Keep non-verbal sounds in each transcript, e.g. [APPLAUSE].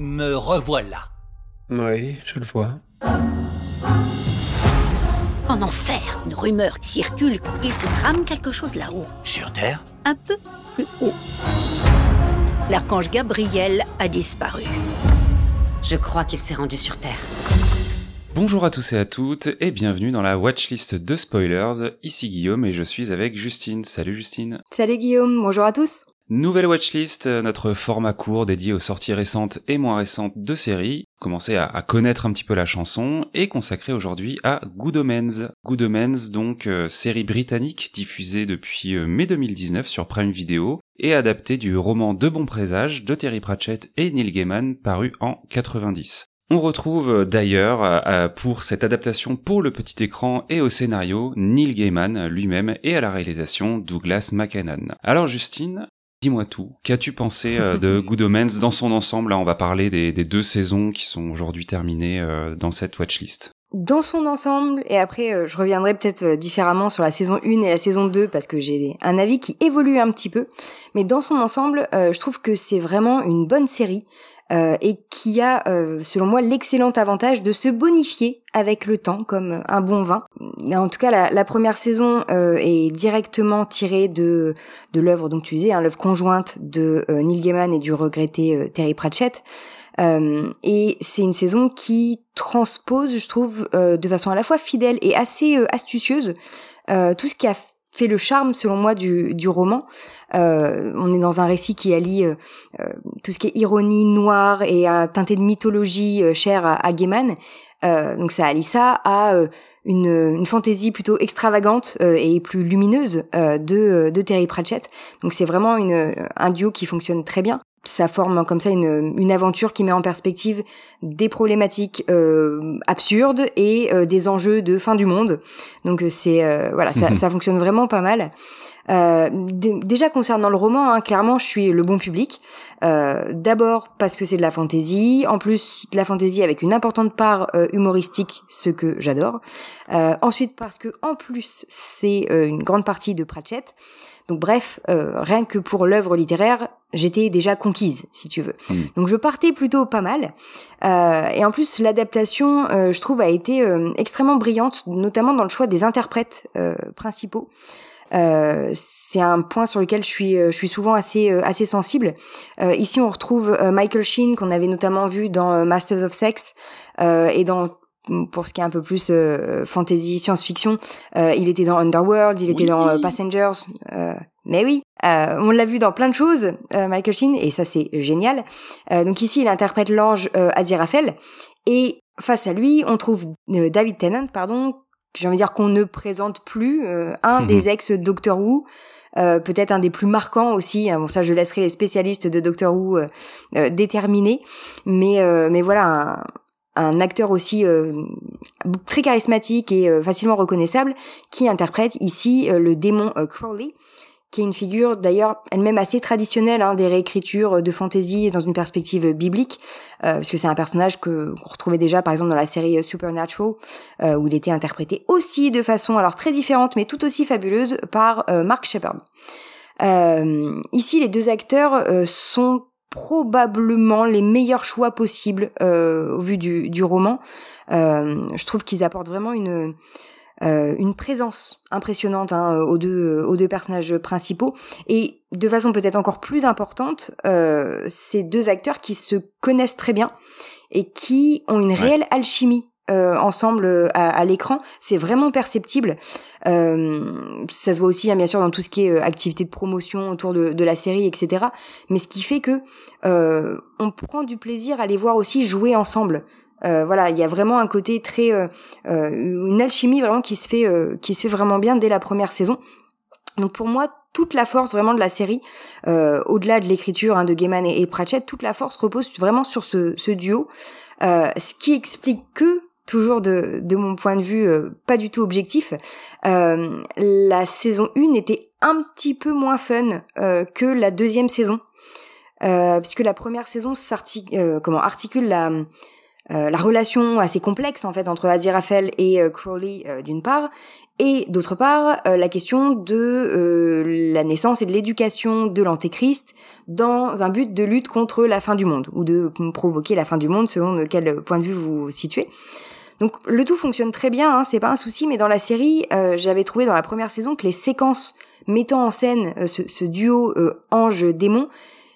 Me revoilà. Oui, je le vois. En enfer, une rumeur circule qu'il se trame quelque chose là-haut. Sur Terre? Un peu plus haut. L'archange Gabriel a disparu. Je crois qu'il s'est rendu sur Terre. Bonjour à tous et à toutes et bienvenue dans la watchlist de spoilers. Ici Guillaume et je suis avec Justine. Salut Justine. Salut Guillaume, bonjour à tous. Nouvelle watchlist, euh, notre format court dédié aux sorties récentes et moins récentes de séries. Commencer à, connaître un petit peu la chanson et consacré aujourd'hui à Good Omens. Good Omens, donc euh, série britannique diffusée depuis euh, mai 2019 sur Prime Video et adaptée du roman De bons présages de Terry Pratchett et Neil Gaiman paru en 90. On retrouve d'ailleurs pour cette adaptation pour le petit écran et au scénario Neil Gaiman lui-même et à la réalisation Douglas McKinnon. Alors Justine, Dis-moi tout. Qu'as-tu pensé euh, de [LAUGHS] Good Omens dans son ensemble? Là, on va parler des, des deux saisons qui sont aujourd'hui terminées euh, dans cette watchlist. Dans son ensemble, et après euh, je reviendrai peut-être euh, différemment sur la saison 1 et la saison 2 parce que j'ai un avis qui évolue un petit peu, mais dans son ensemble, euh, je trouve que c'est vraiment une bonne série euh, et qui a, euh, selon moi, l'excellent avantage de se bonifier avec le temps, comme un bon vin. En tout cas, la, première saison euh, est directement tirée de de l'œuvre, donc tu disais, hein, l'œuvre conjointe de euh, Neil Gaiman et du regretté euh, Terry Pratchett. Euh, et c'est une saison qui transpose, je trouve, euh, de façon à la fois fidèle et assez euh, astucieuse tout ce qui a fait le charme, selon moi, du, du roman. Euh, on est dans un récit qui allie euh, euh, tout ce qui est ironie noire et un teinté de mythologie euh, chère à, à Gaiman. Euh, donc ça allie ça à une, une fantaisie plutôt extravagante et plus lumineuse de, de Terry Pratchett. Donc c'est vraiment une, un duo qui fonctionne très bien ça forme comme ça une, une aventure qui met en perspective des problématiques euh, absurdes et euh, des enjeux de fin du monde. Donc c'est euh, voilà, ça, [LAUGHS] ça, fonctionne vraiment pas mal. Euh, déjà concernant le roman, hein, clairement, je suis le bon public. Euh, D'abord parce que c'est de la fantaisie, en plus de la fantaisie avec une importante part euh, humoristique, ce que j'adore. ensuite parce que en plus c'est une grande partie de Pratchett. Donc bref, euh, rien que pour l'œuvre littéraire, j'étais déjà conquise, si tu veux. Mmh. Donc je partais plutôt pas mal. Euh, et en plus, l'adaptation, euh, je trouve, a été euh, extrêmement brillante, notamment dans le choix des interprètes euh, principaux. Euh, c'est un point sur lequel je suis, je suis souvent assez, assez sensible. ici, on retrouve Michael Sheen qu'on avait notamment vu dans Masters of Sex et dans pour ce qui est un peu plus euh, fantasy science-fiction, euh, il était dans Underworld, il était dans euh, Passengers. mais oui, on l'a vu dans plein de choses, Michael Sheen, et ça c'est génial. donc ici, il interprète l'ange Aziraphale, et face à lui, on trouve David Tennant, pardon, j'ai envie de dire qu'on ne présente plus, un [LAUGHS] des ex Doctor Who. Euh, peut-être un des plus marquants aussi. Hein. Bon, ça, je laisserai les spécialistes de Doctor Who euh, déterminer. Mais, mais voilà, un, un acteur aussi euh, très charismatique et euh, facilement reconnaissable qui interprète ici euh, le démon Crowley qui est une figure d'ailleurs elle-même assez traditionnelle hein, des réécritures de fantasy dans une perspective biblique, que c'est un personnage que qu'on retrouvait déjà par exemple dans la série Supernatural, où il était interprété aussi de façon alors très différente mais tout aussi fabuleuse par Mark Shepard. ici, les deux acteurs sont probablement les meilleurs choix possibles euh, au vu du, du roman. Euh, je trouve qu'ils apportent vraiment une euh, une présence impressionnante hein, aux deux aux deux personnages principaux. Et de façon peut-être encore plus importante, euh, ces deux acteurs qui se connaissent très bien et qui ont une réelle alchimie euh, ensemble euh, à, à l'écran, c'est vraiment perceptible. Euh, ça se voit aussi, hein, bien sûr, dans tout ce qui est euh, activité de promotion autour de, de, la série, etc. Mais ce qui fait que euh, on prend du plaisir à les voir aussi jouer ensemble. voilà, il y a vraiment un côté très, une alchimie vraiment qui se fait, qui se fait vraiment bien dès la première saison. Donc pour moi, toute la force vraiment de la série, euh, au-delà de l'écriture hein, de Gaiman et, et, Pratchett, toute la force repose vraiment sur ce, ce duo, euh, ce qui explique que toujours de, mon point de vue euh, pas du tout objectif, euh, la saison 1 était un petit peu moins fun euh, que la deuxième saison, puisque la première saison comment articule la la relation assez complexe en fait entre Aziraphale et Crowley d'une part, et d'autre part la question de la naissance et de l'éducation de l'antéchrist dans un but de lutte contre la fin du monde ou de provoquer la fin du monde selon quel point de vue vous situez. Donc le tout fonctionne très bien, hein, c'est pas un souci, mais dans la série, euh, j'avais trouvé dans la première saison que les séquences mettant en scène euh, ce, duo euh, ange-démon,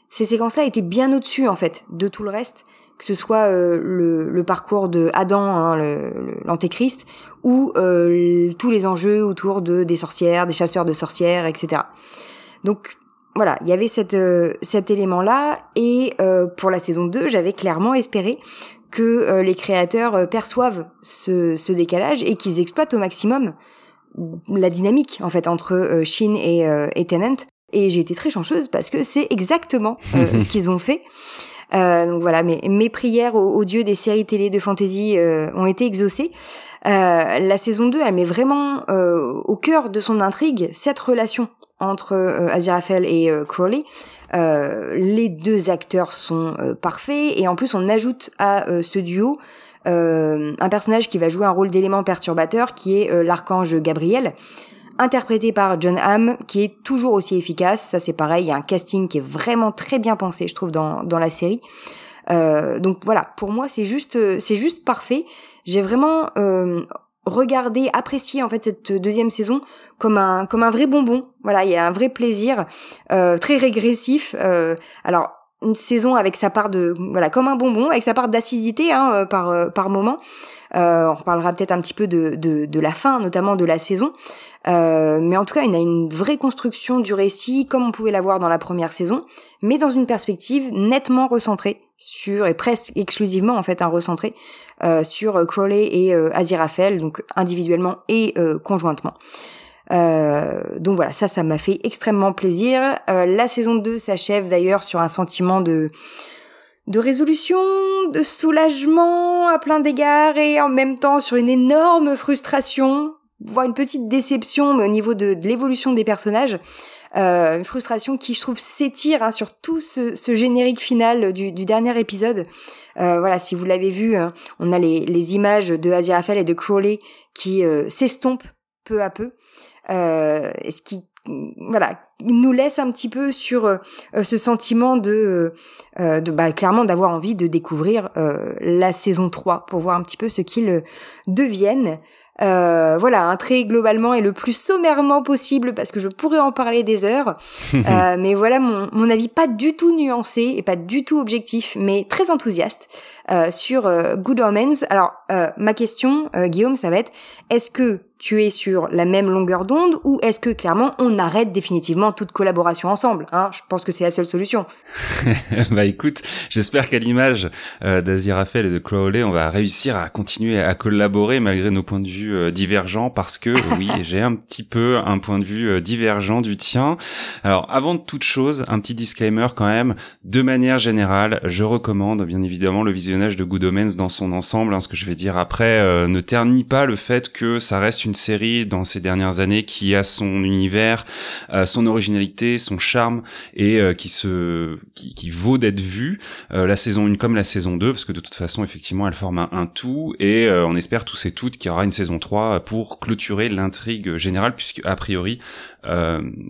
ces séquences-là étaient bien au-dessus en fait de tout le reste, que ce soit le, parcours de Adam, hein, l'antéchrist, ou tous les enjeux autour de des sorcières, des chasseurs de sorcières, etc. Donc voilà, il y avait cet élément-là, et pour la saison 2, j'avais clairement espéré que euh, les créateurs euh, perçoivent ce, ce décalage et qu'ils exploitent au maximum la dynamique en fait entre euh, Shin et, et Tennant. Et j'ai été très chanceuse parce que c'est exactement [LAUGHS] ce qu'ils ont fait. donc voilà, mes, mes prières aux, dieux des séries télé de fantasy ont été exaucées. la saison 2, elle met vraiment au cœur de son intrigue cette relation entre Aziraphale et Crowley. Euh, les deux acteurs sont euh, parfaits et en plus on ajoute à euh, ce duo un personnage qui va jouer un rôle d'élément perturbateur qui est l'archange Gabriel interprété par John Hamm, qui est toujours aussi efficace. Ça, c'est pareil, il y a un casting qui est vraiment très bien pensé, je trouve, dans, dans la série. Donc voilà, pour moi, c'est juste, c'est juste parfait. J'ai vraiment regarder, apprécier en fait cette deuxième saison comme un comme un vrai bonbon. Voilà, il y a un vrai plaisir euh, très régressif. Euh, alors une saison avec sa part de voilà comme un bonbon avec sa part d'acidité hein, euh, par euh, par moment. Euh, on reparlera peut-être un petit peu de, de, de la fin, notamment de la saison. Euh, mais en tout cas, il y a une vraie construction du récit, comme on pouvait l'avoir dans la première saison, mais dans une perspective nettement recentrée sur, et presque exclusivement en fait un recentré euh, sur Crowley et euh, Aziraphale, donc individuellement et euh, conjointement. Euh, donc voilà, ça, ça m'a fait extrêmement plaisir. la saison 2 s'achève d'ailleurs sur un sentiment de de résolution, de soulagement à plein d'égards et en même temps sur une énorme frustration voire une petite déception au niveau de, l'évolution des personnages. Euh, une frustration qui, je trouve, s'étire hein, sur tout ce, ce, générique final du, du dernier épisode. Euh, voilà, si vous l'avez vu, hein, on a les, les, images de Aziraphale et de Crowley qui euh, s'estompent peu à peu. Euh, ce qui voilà nous laisse un petit peu sur euh, ce sentiment de, euh, de bah, clairement d'avoir envie de découvrir la saison 3 pour voir un petit peu ce qu'ils deviennent. Euh, voilà, un trait globalement et le plus sommairement possible parce que je pourrais en parler des heures. [LAUGHS] euh, mais voilà mon, mon, avis pas du tout nuancé et pas du tout objectif, mais très enthousiaste euh, sur euh, Good Omens. Alors, euh, ma question, Guillaume, ça va être, est-ce que tu es sur la même longueur d'onde ou est-ce que clairement on arrête définitivement toute collaboration ensemble hein? Je pense que c'est la seule solution. [LAUGHS] bah écoute, j'espère qu'à l'image euh, d'Aziraphale et de Crowley, on va réussir à continuer à collaborer malgré nos points de vue euh, divergents parce que [LAUGHS] oui, j'ai un petit peu un point de vue euh, divergent du tien. Alors avant de toute chose, un petit disclaimer quand même. De manière générale, je recommande bien évidemment le visionnage de Good Omens dans son ensemble. Hein, ce que je vais dire après euh, ne ternit pas le fait que ça reste une une série dans ces dernières années qui a son univers, euh, son originalité, son charme et euh, qui se qui, qui vaut d'être vue. Euh, la saison 1 comme la saison 2 parce que de toute façon effectivement elle forme un, tout et on espère tous et toutes qu'il y aura une saison 3 pour clôturer l'intrigue générale puisque a priori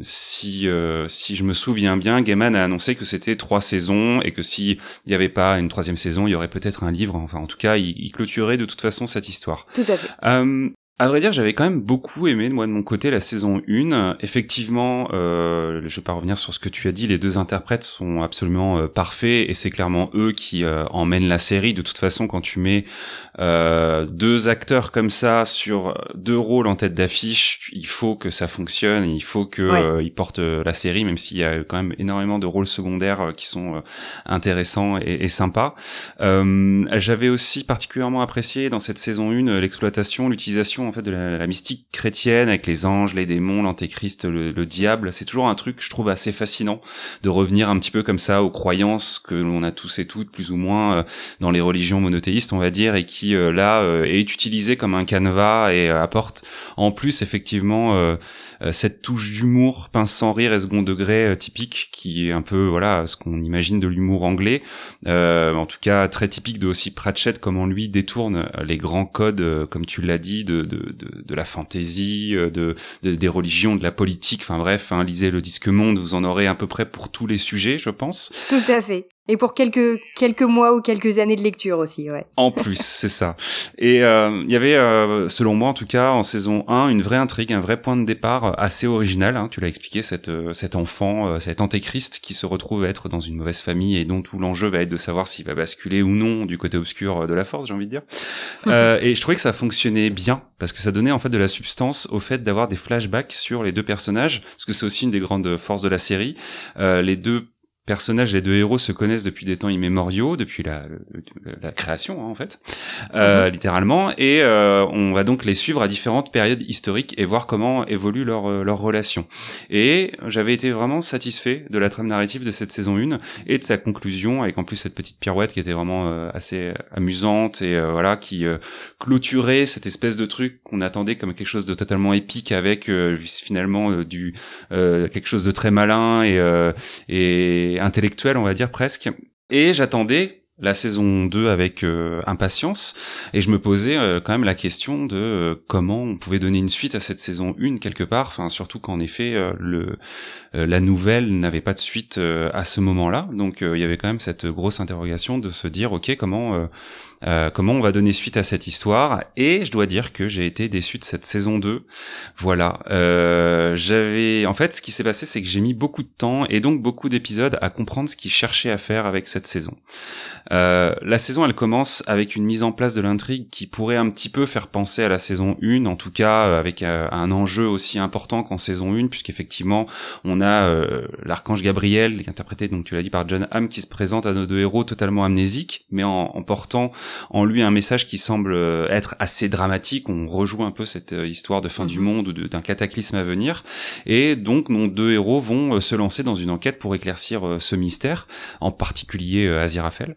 si si je me souviens bien Gaiman a annoncé que c'était trois saisons et que s'il n'y avait pas une troisième saison il y aurait peut-être un livre enfin en tout cas il, il clôturerait de toute façon cette histoire. Tout à fait. À vrai dire, j'avais quand même beaucoup aimé, moi, de mon côté, la saison 1. Effectivement, euh, je vais pas revenir sur ce que tu as dit, les deux interprètes sont absolument euh, parfaits, et c'est clairement eux qui euh, emmènent la série. De toute façon, quand tu mets euh, deux acteurs comme ça sur deux rôles en tête d'affiche, il faut que ça fonctionne, il faut que ils portent la série, même s'il y a quand même énormément de rôles secondaires qui sont intéressants et, et sympas. j'avais aussi particulièrement apprécié dans cette saison 1 l'exploitation, l'utilisation en fait de la, mystique chrétienne avec les anges, les démons, l'antéchrist, le, le, diable. C'est toujours un truc que je trouve assez fascinant de revenir un petit peu comme ça aux croyances que l'on a tous et toutes plus ou moins euh, dans les religions monothéistes, on va dire, et qui euh, là euh, est utilisé comme un canevas et apporte en plus effectivement cette touche d'humour pince sans rire et second degré typique qui est un peu voilà ce qu'on imagine de l'humour anglais, en tout cas très typique de aussi Pratchett comment lui détourne les grands codes comme tu l'as dit de, de, de, de la fantaisie, de, des religions, de la politique, enfin bref, hein, lisez le disque monde, vous en aurez à peu près pour tous les sujets, je pense. Tout à fait. Et pour quelques quelques mois ou quelques années de lecture aussi, ouais. En plus, c'est ça. Et euh, il y avait, euh, selon moi en tout cas, en saison 1, une vraie intrigue, un vrai point de départ assez original. Hein, tu l'as expliqué, cette, euh, cet enfant, cet antéchrist qui se retrouve à être dans une mauvaise famille et dont tout l'enjeu va être de savoir s'il va basculer ou non du côté obscur de la force, j'ai envie de dire. [LAUGHS] et je trouvais que ça fonctionnait bien parce que ça donnait en fait de la substance au fait d'avoir des flashbacks sur les deux personnages, parce que c'est aussi une des grandes forces de la série. les deux personnages, les deux héros se connaissent depuis des temps immémoriaux, depuis la, la création hein, en fait, euh, mhm. littéralement, et euh, on va donc les suivre à différentes périodes historiques et voir comment évolue leur, euh, leur relation. Et j'avais été vraiment satisfait de la trame narrative de cette saison 1 et de sa conclusion, avec en plus cette petite pirouette qui était vraiment euh, assez amusante et voilà, qui clôturait cette espèce de truc qu'on attendait comme quelque chose de totalement épique avec finalement du quelque chose de très malin et, et intellectuel, on va dire presque. Et j'attendais la saison 2 avec euh, impatience. Et je me posais euh, quand même la question de euh, comment on pouvait donner une suite à cette saison 1 quelque part. Enfin surtout qu'en effet le la nouvelle n'avait pas de suite à ce moment-là. Donc il y avait quand même cette grosse interrogation de se dire OK comment euh, comment on va donner suite à cette histoire. Et je dois dire que j'ai été déçu de cette saison 2 voilà. Euh, j'avais en fait ce qui s'est passé c'est que j'ai mis beaucoup de temps et donc beaucoup d'épisodes à comprendre ce qu'ils cherchaient à faire avec cette saison. Euh, la saison elle commence avec une mise en place de l'intrigue qui pourrait un petit peu faire penser à la saison 1 en tout cas euh, avec euh, un enjeu aussi important qu'en saison 1 puisqu'effectivement on a euh, l'archange Gabriel interprété donc tu l'as dit par John Hamm qui se présente à nos deux héros totalement amnésiques mais en, en portant en lui un message qui semble euh, être assez dramatique. On rejoue un peu cette euh, histoire de fin du mhm. monde ou d'un cataclysme à venir. Et donc nos deux héros vont euh, se lancer dans une enquête pour éclaircir ce mystère, en particulier Aziraphale.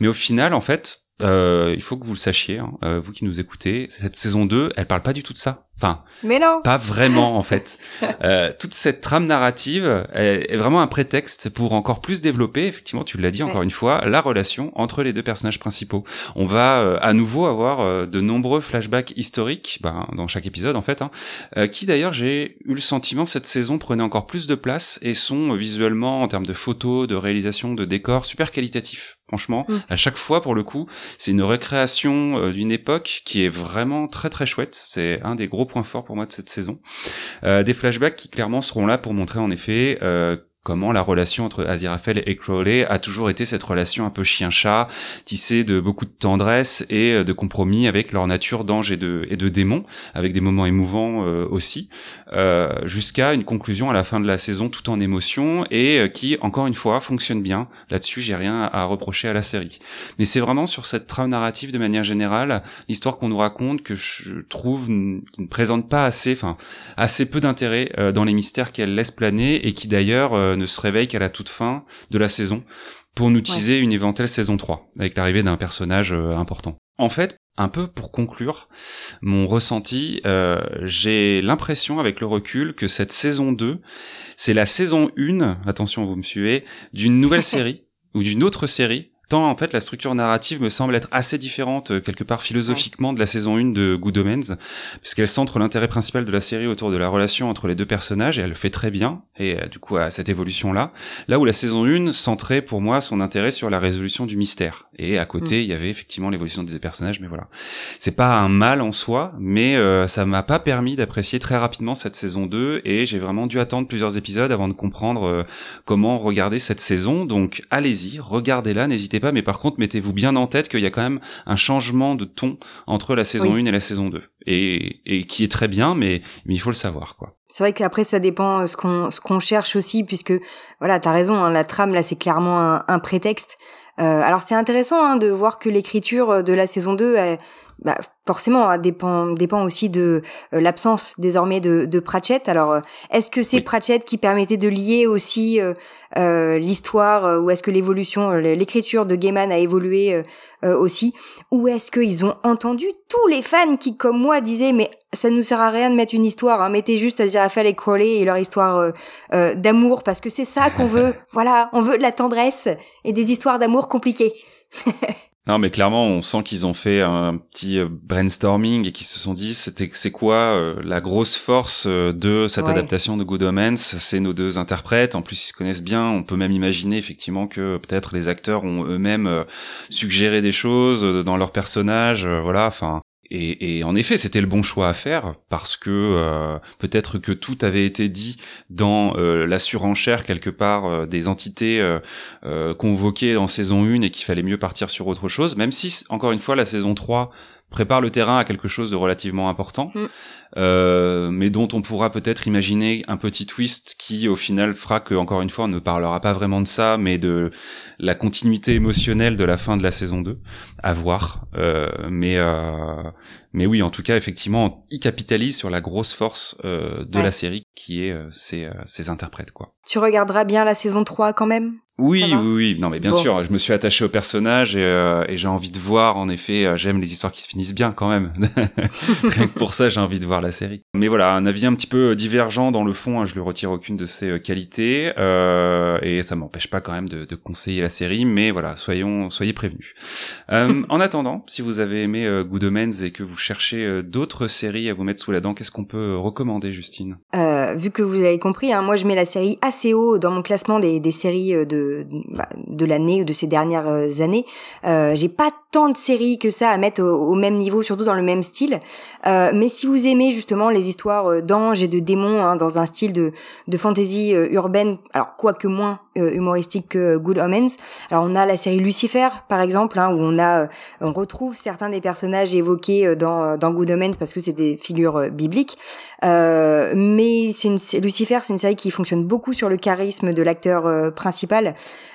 Mais au final, en fait, il faut que vous le sachiez, hein, vous qui nous écoutez, cette saison 2, elle parle pas du tout de ça. Enfin, mais non, pas vraiment en [LAUGHS] fait. euh, toute cette trame narrative est, vraiment un prétexte pour encore plus développer, effectivement, tu l'as dit encore une fois, la relation entre les deux personnages principaux. On va euh, à nouveau avoir euh, de nombreux flashbacks historiques, ben, dans chaque épisode en fait, hein, euh, qui d'ailleurs j'ai eu le sentiment cette saison prenait encore plus de place et sont visuellement en termes de photos, de réalisation, de décors super qualitatifs. Franchement, mm. à chaque fois pour le coup, c'est une recréation d'une époque qui est vraiment très très chouette. C'est un des gros point fort pour moi de cette saison. Euh, des flashbacks qui clairement seront là pour montrer en effet euh, comment la relation entre Aziraphale et Crowley a toujours été cette relation un peu chien-chat, tissée de beaucoup de tendresse et euh, de compromis avec leur nature d'ange et de, et de démon, avec des moments émouvants euh, aussi, euh, jusqu'à une conclusion à la fin de la saison tout en émotion et euh, qui, encore une fois, fonctionne bien. Là-dessus, j'ai rien à reprocher à la série. Mais c'est vraiment sur cette trame narrative de manière générale, l'histoire qu'on nous raconte que je trouve qui ne présente pas assez, enfin, assez peu d'intérêt dans les mystères qu'elle laisse planer et qui d'ailleurs ne se réveille qu'à la toute fin de la saison pour nous teaser une éventuelle saison 3 avec l'arrivée d'un personnage euh, important. En fait, un peu pour conclure mon ressenti, euh, j'ai l'impression avec le recul que cette saison 2, c'est la saison 1, attention vous me suivez, d'une nouvelle [LAUGHS] série ou d'une autre série Tant en fait la structure narrative me semble être assez différente euh, quelque part philosophiquement de la saison 1 de Good Omens, puisqu'elle centre l'intérêt principal de la série autour de la relation entre les deux personnages et elle le fait très bien et euh, du coup à cette évolution là. Là où la saison 1 centrait pour moi son intérêt sur la résolution du mystère et à côté mm. il y avait effectivement l'évolution des deux personnages mais voilà. C'est pas un mal en soi mais euh, ça m'a pas permis d'apprécier très rapidement cette saison 2 et j'ai vraiment dû attendre plusieurs épisodes avant de comprendre comment regarder cette saison donc allez-y, regardez-la, n'hésitez pas, mais par contre, mettez-vous bien en tête qu'il y a quand même un changement de ton entre la saison 1 et la saison 2. Et, et qui est très bien, mais, mais il faut le savoir, quoi. C'est vrai qu'après ça dépend euh, ce qu'on ce qu'on cherche aussi puisque voilà t'as raison hein, la trame là c'est clairement un, prétexte. Euh, alors c'est intéressant hein, de voir que l'écriture de la saison 2 bah, forcément hein, dépend dépend aussi de euh, l'absence désormais de, de Pratchett. Alors euh, est-ce que c'est Pratchett qui permettait de lier aussi euh, l'histoire ou est-ce que l'évolution, l'écriture de Gaiman a évolué aussi? Ou est-ce qu'ils ont entendu tous les fans qui comme moi disaient mais ça nous sert à rien de mettre une histoire, hein, mettez juste Aziraphale et Crowley et leur histoire d'amour parce que c'est ça qu'on [LAUGHS] veut. voilà, on veut de la tendresse et des histoires d'amour compliquées. [LAUGHS] Non, mais clairement, on sent qu'ils ont fait un petit euh, brainstorming et qu'ils se sont dit, c'était c'est quoi euh, la grosse force euh, de cette adaptation de Good Omens? C'est nos deux interprètes. En plus, ils se connaissent bien. On peut même imaginer effectivement que peut-être les acteurs ont eux-mêmes suggéré des choses dans leurs personnages. voilà. Enfin, et, en effet, c'était le bon choix à faire parce que euh, peut-être que tout avait été dit dans euh, la surenchère quelque part euh, des entités convoquées en saison 1 et qu'il fallait mieux partir sur autre chose, même si, encore une fois, la saison 3 prépare le terrain à quelque chose de relativement important, mm. euh, mais dont on pourra peut-être imaginer un petit twist qui, au final, fera que, encore une fois, on ne parlera pas vraiment de ça, mais de la continuité émotionnelle de la fin de la saison 2, à voir. Euh, mais, euh, mais oui, en tout cas, effectivement, il capitalise sur la grosse force euh, de la série, qui est euh, ses, euh, ses interprètes, quoi. Tu regarderas bien la saison 3 quand même? Oui, oui, oui. Non, mais bien sûr, je me suis attaché au personnage et, euh, et j'ai envie de voir. En effet, euh, j'aime les histoires qui se finissent bien quand même. [LAUGHS] Rien que pour ça, j'ai envie de voir la série. Mais voilà, un avis un petit peu divergent dans le fond. Hein, je lui retire aucune de ses euh, qualités euh, et ça m'empêche pas quand même de, de, conseiller la série. Mais voilà, soyons, soyez prévenus. [LAUGHS] en attendant, si vous avez aimé Good Omens et que vous cherchez d'autres séries à vous mettre sous la dent, qu'est-ce qu'on peut recommander, Justine? Vu que vous avez compris, hein, moi je mets la série assez haut dans mon classement des, des séries de de, l'année ou de ces dernières euh, années. Euh, j'ai pas tant de séries que ça à mettre au, même niveau, surtout dans le même style. Euh, mais si vous aimez justement les histoires d'anges et de démons hein, dans un style de, de fantasy urbaine, alors quoique moins humoristique que Good Omens. Alors on a la série Lucifer par exemple, hein, où on a, on retrouve certains des personnages évoqués dans, dans Good Omens parce que c'est des figures bibliques. mais c'est Lucifer, c'est une série qui fonctionne beaucoup sur le charisme de l'acteur principal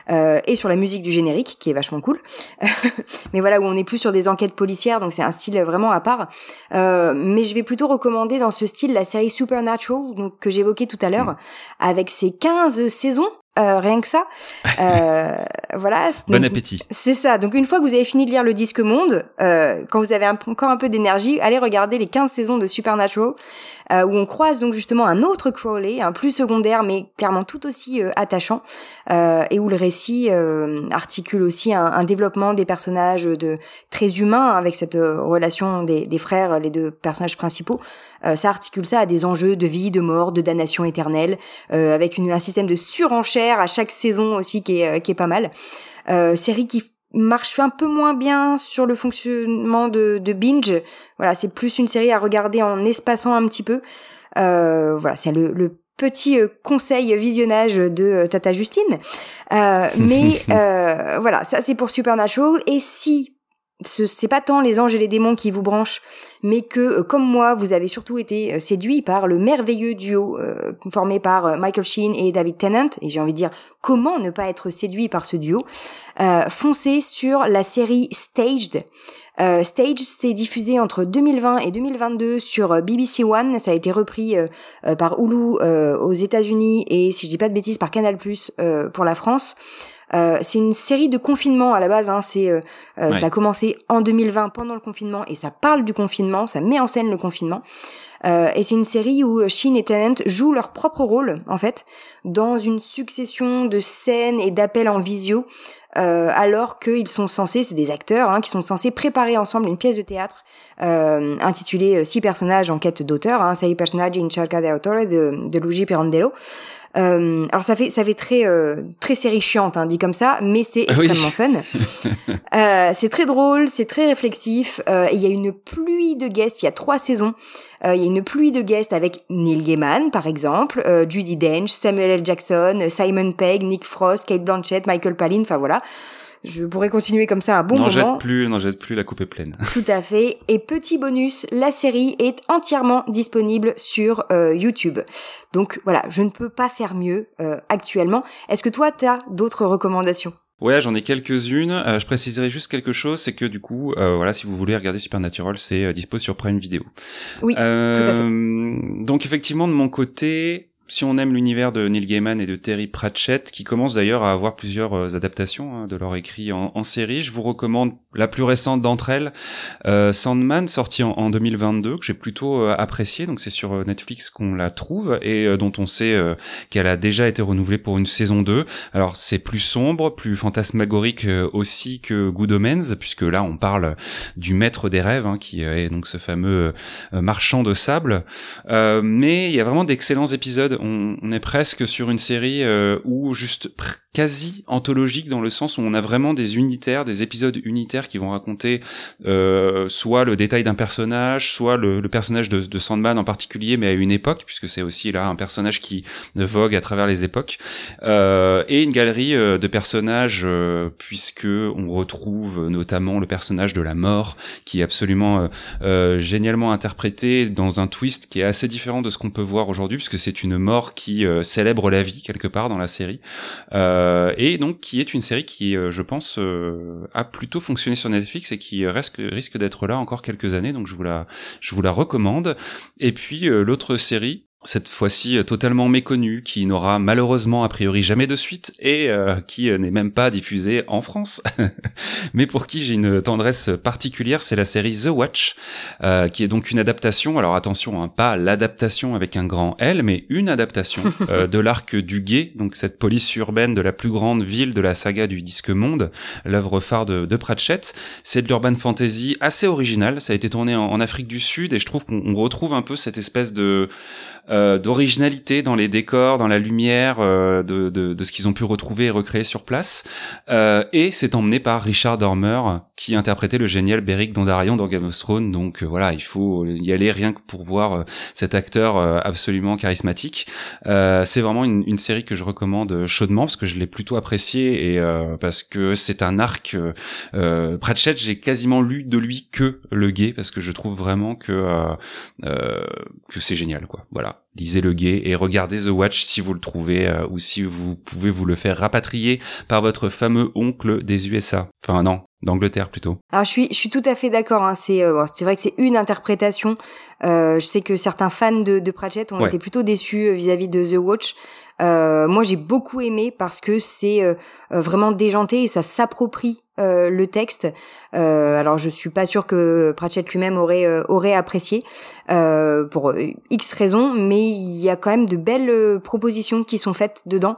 euh, et sur la musique du générique qui est vachement cool. [LAUGHS] mais voilà où on est plus sur des enquêtes policières, donc c'est un style vraiment à part. Euh, mais je vais plutôt recommander dans ce style la série Supernatural donc, que j'évoquais tout à l'heure, mm. avec ses 15 saisons euh, rien que ça. Euh, [LAUGHS] voilà. Bon appétit. C'est ça. Donc une fois que vous avez fini de lire le disque monde, euh, quand vous avez encore un peu d'énergie, allez regarder les 15 saisons de Supernatural, euh, où on croise donc justement un autre Crowley, un plus secondaire mais clairement tout aussi euh, attachant, euh, et où le récit articule aussi un, un, développement des personnages de très humains avec cette relation des, des, frères, les deux personnages principaux. ça articule ça à des enjeux de vie, de mort, de damnation éternelle, avec une, un système de surenchère à chaque saison aussi qui est, euh, qui est pas mal. Euh, série qui marche un peu moins bien sur le fonctionnement de, de binge. Voilà, c'est plus une série à regarder en espaçant un petit peu. Euh, voilà, c'est le, le petit conseil visionnage de Tata Justine. Euh, mais [LAUGHS] voilà, ça c'est pour Supernatural. Et si c'est pas tant les anges et les démons qui vous branchent, mais que, euh, comme moi, vous avez surtout été euh, séduit par le merveilleux duo euh, formé par Michael Sheen et David Tennant, et j'ai envie de dire, comment ne pas être séduit par ce duo Foncez sur la série Staged. Staged, c'est diffusé entre 2020 et 2022 sur BBC One. Ça a été repris par Hulu aux États-Unis et, si je dis pas de bêtises, par Canal+ pour la France. Euh, c'est une série de confinement à la base. Hein, c'est, euh, euh, Ça a commencé en 2020 pendant le confinement et ça parle du confinement, ça met en scène le confinement. et c'est une série où Sheen et Tennant jouent leur propre rôle en fait dans une succession de scènes et d'appels en visio. alors qu'ils sont censés, c'est des acteurs hein, qui sont censés préparer ensemble une pièce de théâtre intitulée Six personnages en quête d'auteur, hein, Sei personaggi in cerca de autore de, de Luigi Pirandello. Euh, alors ça fait ça fait très euh, très série chiante hein, dit comme ça, mais c'est ah extrêmement fun. [LAUGHS] euh, c'est très drôle, c'est très réflexif. Euh, il y a une pluie de guests. Il y a trois saisons. Euh, il y a une pluie de guests avec Neil Gaiman par exemple, Judy Dench, Samuel L. Jackson, Simon Pegg, Nick Frost, Kate Blanchett, Michael Palin. Enfin voilà. Je pourrais continuer comme ça un bon moment. N'en jette plus, n'en jette plus, la coupe est pleine. [LAUGHS] Tout à fait. Et petit bonus, la série est entièrement disponible sur euh, YouTube. Donc voilà, je ne peux pas faire mieux euh, actuellement. Est-ce que toi, tu as d'autres recommandations? Ouais, j'en ai quelques-unes. Euh, je préciserai juste quelque chose, c'est que du coup, euh, voilà, si vous voulez regarder Supernatural, c'est euh, dispo sur Prime Video. Oui, tout à fait. Donc effectivement, de mon côté, si on aime l'univers de Neil Gaiman et de Terry Pratchett, qui commence d'ailleurs à avoir plusieurs euh, adaptations hein, de leur écrit en, série, je vous recommande la plus récente d'entre elles, euh, Sandman, sorti en, en 2022, que j'ai plutôt euh, apprécié. Donc c'est sur euh, Netflix qu'on la trouve et dont on sait qu'elle a déjà été renouvelée pour une saison 2. Alors c'est plus sombre, plus fantasmagorique aussi que Good Omens, puisque là on parle du maître des rêves, hein, qui est donc ce fameux marchand de sable. mais il y a vraiment d'excellents épisodes on, est presque sur une série euh, où juste quasi anthologique dans le sens où on a vraiment des unitaires, des épisodes unitaires qui vont raconter euh, soit le détail d'un personnage, soit le, personnage de, Sandman en particulier, mais à une époque, puisque c'est aussi là un personnage qui vogue à travers les époques, euh, et une galerie euh, de personnages, euh, puisque on retrouve notamment le personnage de la mort, qui est absolument euh, génialement interprété dans un twist qui est assez différent de ce qu'on peut voir aujourd'hui, puisque c'est une mort qui célèbre la vie quelque part dans la série. Euh, et donc qui est une série qui, euh, je pense, euh, a plutôt fonctionné sur Netflix et qui risque, d'être là encore quelques années. Donc je vous la recommande. Et puis l'autre série cette fois-ci euh, totalement méconnue, qui n'aura malheureusement a priori jamais de suite et euh, qui euh, n'est même pas diffusée en France, [LAUGHS] mais pour qui j'ai une tendresse particulière, c'est la série The Watch, euh, qui est donc une adaptation, alors attention, hein, pas l'adaptation avec un grand L, mais une adaptation [LAUGHS] de l'arc du Guet, donc cette police urbaine de la plus grande ville de la saga du Disque Monde, l'œuvre phare de, de Pratchett. C'est de l'urban fantasy assez original, ça a été tourné en, en Afrique du Sud et je trouve qu'on retrouve un peu cette espèce de euh, d'originalité dans les décors, dans la lumière, euh, de, de, de, ce qu'ils ont pu retrouver et recréer sur place. Euh, et c'est emmené par Richard Dormer, qui interprétait le génial Beric Dondarrion dans Game of Thrones. Donc euh, voilà, il faut y aller rien que pour voir euh, cet acteur absolument charismatique. c'est vraiment une, une, série que je recommande chaudement parce que je l'ai plutôt apprécié et parce que c'est un arc. Pratchett, j'ai quasiment lu de lui que le gay parce que je trouve vraiment que que c'est génial quoi. Voilà lisez le gay et regardez The Watch si vous le trouvez euh, ou si vous pouvez vous le faire rapatrier par votre fameux oncle des USA. Enfin non, d'Angleterre plutôt. Alors je suis je suis tout à fait d'accord. Hein. C'est euh, c'est vrai que c'est une interprétation. Euh, je sais que certains fans de, de Pratchett ont ouais. été plutôt déçus vis-à-vis -vis de The Watch. Euh, moi, j'ai beaucoup aimé parce que c'est euh, vraiment déjanté et ça s'approprie euh, le texte. Euh, alors, je suis pas sûre que Pratchett lui-même aurait aurait apprécié pour X raisons, mais il y a quand même de belles propositions qui sont faites dedans.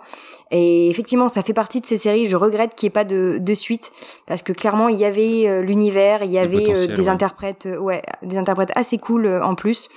Et effectivement, ça fait partie de ces séries. Je regrette qu'il n'y ait pas de, de suite parce que clairement, il y avait l'univers, il y avait des ouais. interprètes, ouais, des interprètes assez cool en plus.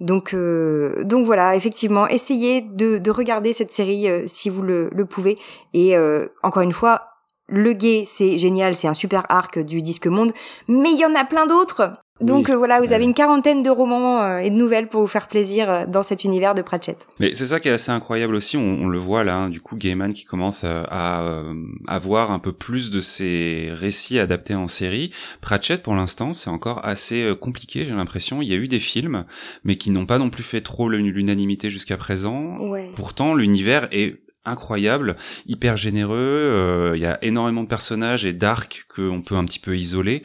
Donc, euh, donc voilà, effectivement, essayez de, de regarder cette série euh, si vous le, pouvez. Et euh, encore une fois, le gay, c'est génial, c'est un super arc du disque monde, mais il y en a plein d'autres. Donc oui. euh, voilà, vous avez une quarantaine de romans euh, et de nouvelles pour vous faire plaisir euh, dans cet univers de Pratchett. Mais c'est ça qui est assez incroyable aussi, on, on le voit là, hein, du coup Gaiman qui commence à, à, avoir un peu plus de ses récits adaptés en série. Pratchett pour l'instant c'est encore assez compliqué, j'ai l'impression. Il y a eu des films, mais qui n'ont pas non plus fait trop l'unanimité jusqu'à présent. Ouais. Pourtant l'univers est incroyable, hyper généreux. Il euh, y a énormément de personnages et d'arcs qu'on peut un petit peu isoler.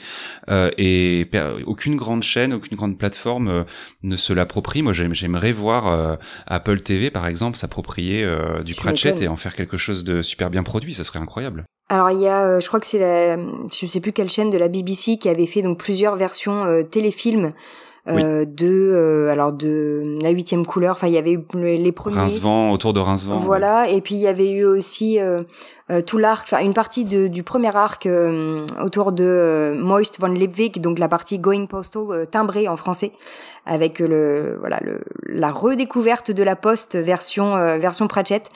Euh, et aucune grande chaîne, aucune grande plateforme euh, ne se l'approprie. Moi, j'aimerais voir Apple TV, par exemple, s'approprier du Pratchett et en faire quelque chose de super bien produit. Ça serait incroyable. Alors il y a, je crois que c'est la, je sais plus quelle chaîne de la BBC qui avait fait donc plusieurs versions téléfilms euh, de euh, alors de la huitième couleur. Enfin il y avait eu les premiers. Rincevent autour de Rincevent voilà. Ouais. et puis il y avait eu aussi euh tout l'arc enfin une partie de, du premier arc euh, autour de Moist von Lipwig donc la partie Going Postal timbrée en français avec le voilà le la redécouverte de la Poste version version Pratchett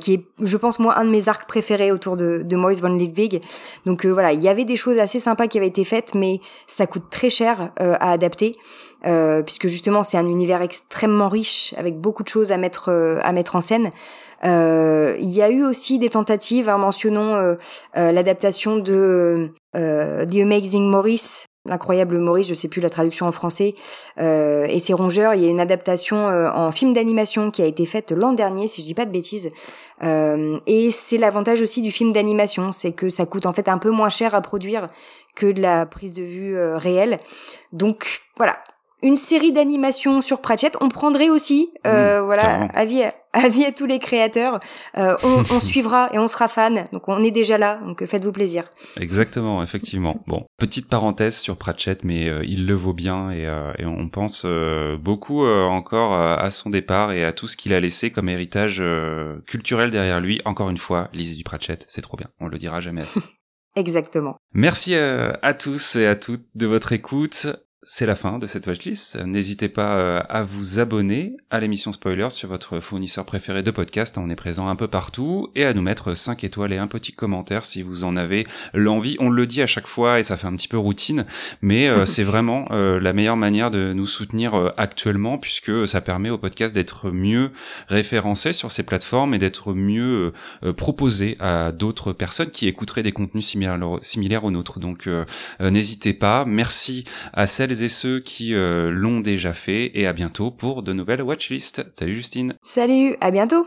qui est je pense moi un de mes arcs préférés autour de, de Moist von Lipwig donc voilà il y avait des choses assez sympas qui avaient été faites mais ça coûte très cher à adapter euh, puisque justement c'est un univers extrêmement riche avec beaucoup de choses à mettre euh, à mettre en scène. Euh, il y a eu aussi des tentatives, hein, mentionnons l'adaptation de The Amazing Maurice L'incroyable Maurice, je sais plus la traduction en français, euh, et ses rongeurs. Il y a une adaptation euh, en film d'animation qui a été faite l'an dernier, si je dis pas de bêtises. Euh, et c'est l'avantage aussi du film d'animation, c'est que ça coûte en fait un peu moins cher à produire que de la prise de vue euh, réelle. Donc voilà, une série d'animation sur Pratchett, on prendrait aussi. Euh, Mmh, voilà, carrément. avis avis à tous les créateurs. Euh, on, on [LAUGHS] suivra et on sera fan. Donc on est déjà là. Donc faites-vous plaisir. Exactement, effectivement. Bon, petite parenthèse sur Pratchett, mais euh, il le vaut bien et, euh, et on pense euh, beaucoup euh, encore à son départ et à tout ce qu'il a laissé comme héritage euh, culturel derrière lui. Encore une fois, lisez du Pratchett, c'est trop bien. On le dira jamais assez. [LAUGHS] Exactement. Merci à tous et à toutes de votre écoute. C'est la fin de cette watchlist. N'hésitez pas euh, à vous abonner à l'émission Spoiler sur votre fournisseur préféré de podcast. On est présent un peu partout et à nous mettre 5 étoiles et un petit commentaire si vous en avez l'envie. On le dit à chaque fois et ça fait un petit peu routine, mais euh, [LAUGHS] c'est vraiment euh, la meilleure manière de nous soutenir actuellement puisque ça permet au podcast d'être mieux référencé sur ces plateformes et d'être mieux proposé à d'autres personnes qui écouteraient des contenus similaires, similaires aux nôtres. Donc n'hésitez pas. Merci à celles et ceux qui euh, l'ont déjà fait et à bientôt pour de nouvelles watchlists. Salut Justine. Salut, à bientôt.